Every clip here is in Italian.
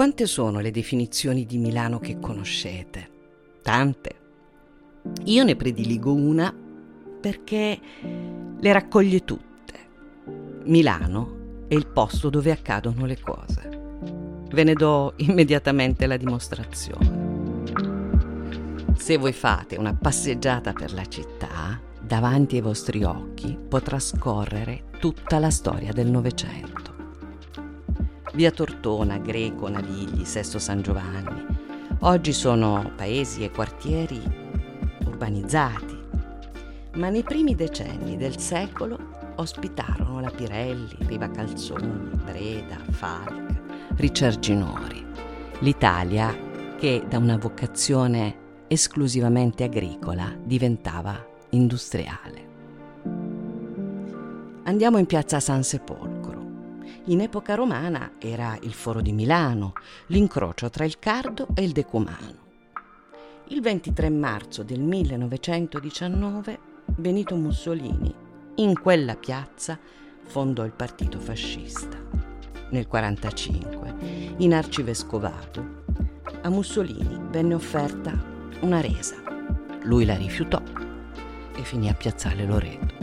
Quante sono le definizioni di Milano che conoscete? Tante. Io ne prediligo una perché le raccoglie tutte. Milano è il posto dove accadono le cose. Ve ne do immediatamente la dimostrazione. Se voi fate una passeggiata per la città, davanti ai vostri occhi potrà scorrere tutta la storia del Novecento. Via Tortona, Greco, Navigli, Sesto San Giovanni. Oggi sono paesi e quartieri urbanizzati, ma nei primi decenni del secolo ospitarono la Pirelli, Riva Calzoni, Breda, Falk, Ricerginori. L'Italia che da una vocazione esclusivamente agricola diventava industriale. Andiamo in piazza San Sepolcro. In epoca romana era il Foro di Milano, l'incrocio tra il Cardo e il Decumano. Il 23 marzo del 1919 Benito Mussolini in quella piazza fondò il partito fascista. Nel 1945, in arcivescovato, a Mussolini venne offerta una resa. Lui la rifiutò e finì a Piazzale Loreto.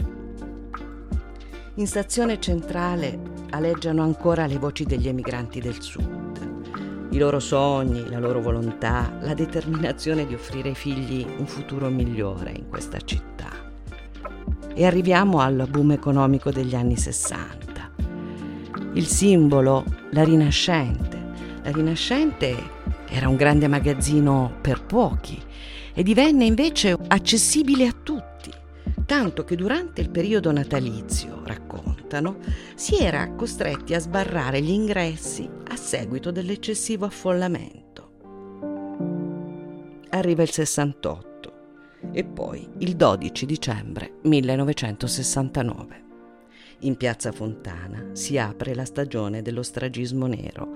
In stazione centrale aleggiano ancora le voci degli emigranti del sud, i loro sogni, la loro volontà, la determinazione di offrire ai figli un futuro migliore in questa città. E arriviamo al boom economico degli anni 60. Il simbolo, la Rinascente. La Rinascente era un grande magazzino per pochi e divenne invece accessibile a tutti, tanto che durante il periodo natalizio, raccontano, si era costretti a sbarrare gli ingressi a seguito dell'eccessivo affollamento. Arriva il 68 e poi il 12 dicembre 1969. In piazza Fontana si apre la stagione dello stragismo nero,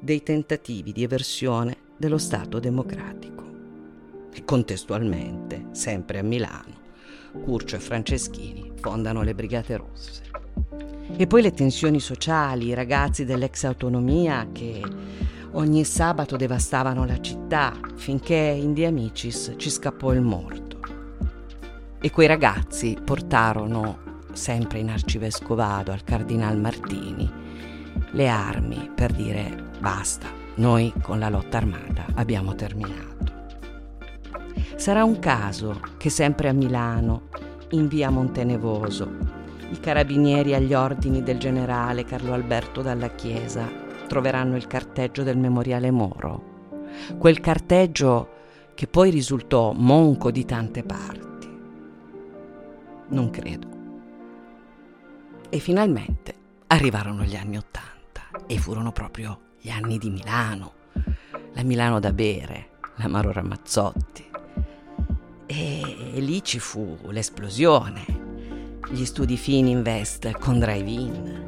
dei tentativi di eversione dello Stato democratico. E contestualmente, sempre a Milano, Curcio e Franceschini fondano le Brigate Rosse. E poi le tensioni sociali, i ragazzi dell'ex autonomia che ogni sabato devastavano la città finché in De Amicis ci scappò il morto. E quei ragazzi portarono, sempre in arcivescovado, al cardinal Martini, le armi per dire basta, noi con la lotta armata abbiamo terminato. Sarà un caso che sempre a Milano, in via Montenevoso, i carabinieri agli ordini del generale Carlo Alberto dalla Chiesa troveranno il carteggio del memoriale Moro. Quel carteggio che poi risultò monco di tante parti. Non credo. E finalmente arrivarono gli anni Ottanta e furono proprio gli anni di Milano, la Milano da bere, l'Amaro Ramazzotti. E, e lì ci fu l'esplosione, gli studi Fininvest con drive-in,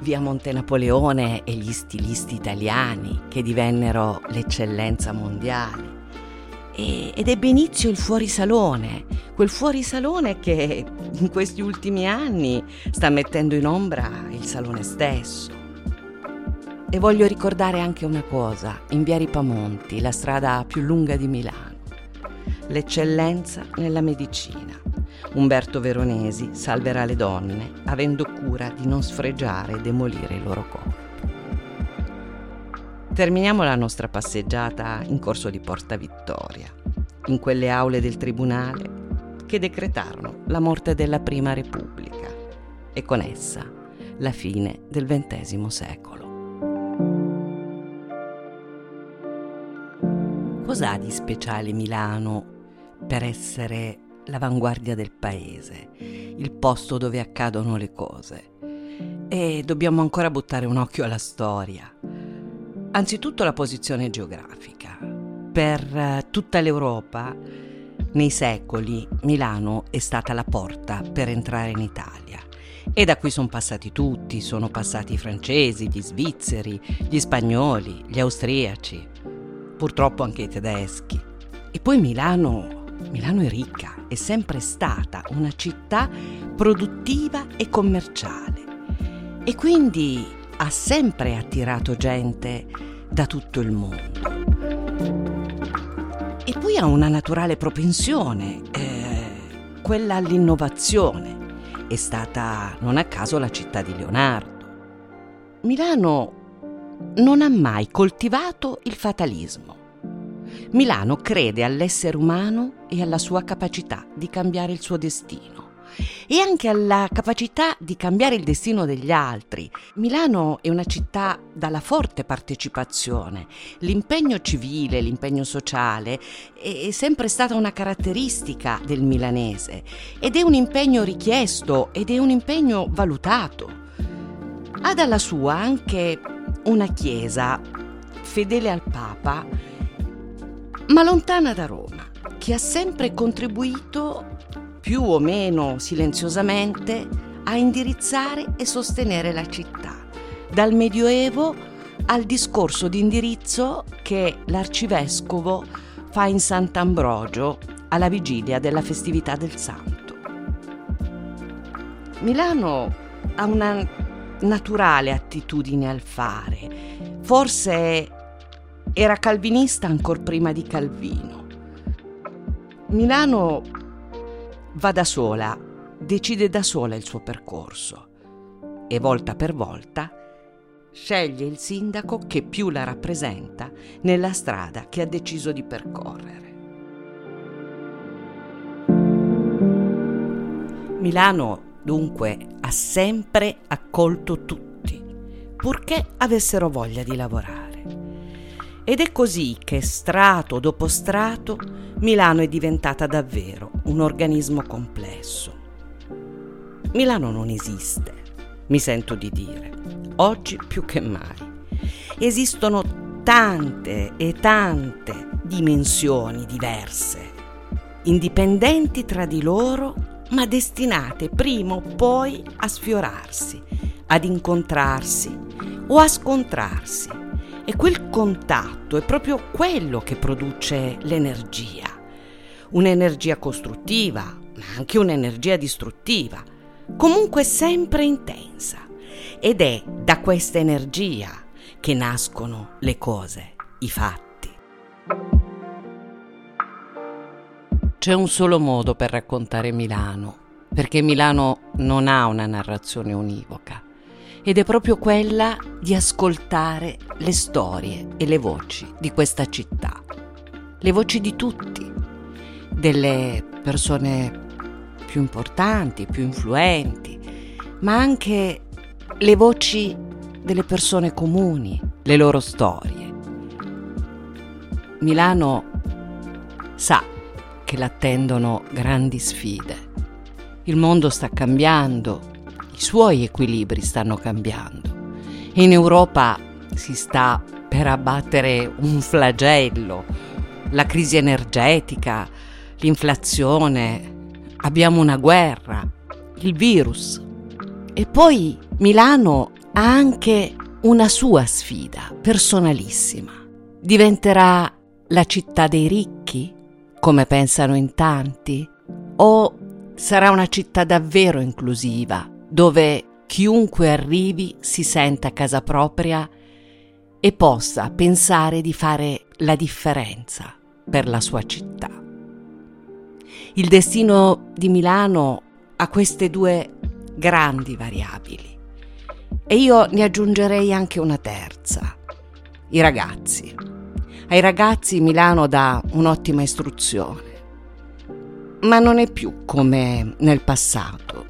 via Monte Napoleone e gli stilisti italiani che divennero l'eccellenza mondiale. E, ed ebbe inizio il fuorisalone, quel fuorisalone che in questi ultimi anni sta mettendo in ombra il salone stesso. E voglio ricordare anche una cosa, in via Ripamonti, la strada più lunga di Milano, l'eccellenza nella medicina Umberto Veronesi salverà le donne avendo cura di non sfregiare e demolire il loro corpo. Terminiamo la nostra passeggiata in corso di Porta Vittoria, in quelle aule del tribunale che decretarono la morte della Prima Repubblica e con essa la fine del XX secolo. Cos'ha di speciale Milano per essere l'avanguardia del paese, il posto dove accadono le cose. E dobbiamo ancora buttare un occhio alla storia. Anzitutto la posizione geografica. Per eh, tutta l'Europa, nei secoli, Milano è stata la porta per entrare in Italia. E da qui sono passati tutti, sono passati i francesi, gli svizzeri, gli spagnoli, gli austriaci, purtroppo anche i tedeschi. E poi Milano Milano è ricca, è sempre stata una città produttiva e commerciale. E quindi ha sempre attirato gente da tutto il mondo. E poi ha una naturale propensione, eh, quella all'innovazione. È stata non a caso la città di Leonardo. Milano non ha mai coltivato il fatalismo. Milano crede all'essere umano e alla sua capacità di cambiare il suo destino e anche alla capacità di cambiare il destino degli altri. Milano è una città dalla forte partecipazione. L'impegno civile, l'impegno sociale è sempre stata una caratteristica del milanese ed è un impegno richiesto ed è un impegno valutato. Ha dalla sua anche una chiesa fedele al Papa, ma lontana da Roma, che ha sempre contribuito, più o meno silenziosamente, a indirizzare e sostenere la città, dal Medioevo al discorso di indirizzo che l'arcivescovo fa in Sant'Ambrogio alla vigilia della festività del Santo. Milano ha una naturale attitudine al fare. Forse era calvinista ancora prima di Calvino. Milano va da sola, decide da sola il suo percorso e volta per volta sceglie il sindaco che più la rappresenta nella strada che ha deciso di percorrere. Milano Dunque ha sempre accolto tutti, purché avessero voglia di lavorare. Ed è così che strato dopo strato Milano è diventata davvero un organismo complesso. Milano non esiste, mi sento di dire, oggi più che mai. Esistono tante e tante dimensioni diverse, indipendenti tra di loro ma destinate prima o poi a sfiorarsi, ad incontrarsi o a scontrarsi. E quel contatto è proprio quello che produce l'energia. Un'energia costruttiva, ma anche un'energia distruttiva, comunque sempre intensa. Ed è da questa energia che nascono le cose, i fatti. C'è un solo modo per raccontare Milano, perché Milano non ha una narrazione univoca, ed è proprio quella di ascoltare le storie e le voci di questa città, le voci di tutti, delle persone più importanti, più influenti, ma anche le voci delle persone comuni, le loro storie. Milano sa che l'attendono grandi sfide. Il mondo sta cambiando, i suoi equilibri stanno cambiando in Europa si sta per abbattere un flagello, la crisi energetica, l'inflazione, abbiamo una guerra, il virus. E poi Milano ha anche una sua sfida personalissima. Diventerà la città dei ricchi? Come pensano in tanti? O sarà una città davvero inclusiva, dove chiunque arrivi si senta a casa propria e possa pensare di fare la differenza per la sua città? Il destino di Milano ha queste due grandi variabili e io ne aggiungerei anche una terza, i ragazzi. Ai ragazzi Milano dà un'ottima istruzione, ma non è più come nel passato.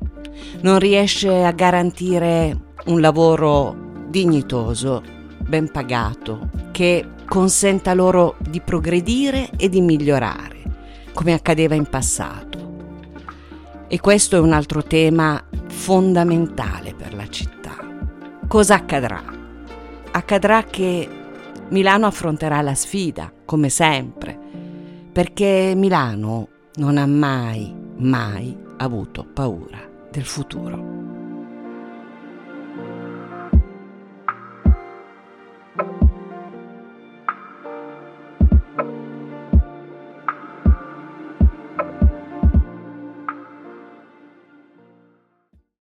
Non riesce a garantire un lavoro dignitoso, ben pagato, che consenta loro di progredire e di migliorare, come accadeva in passato. E questo è un altro tema fondamentale per la città. Cosa accadrà? Accadrà che Milano affronterà la sfida, come sempre, perché Milano non ha mai, mai avuto paura del futuro.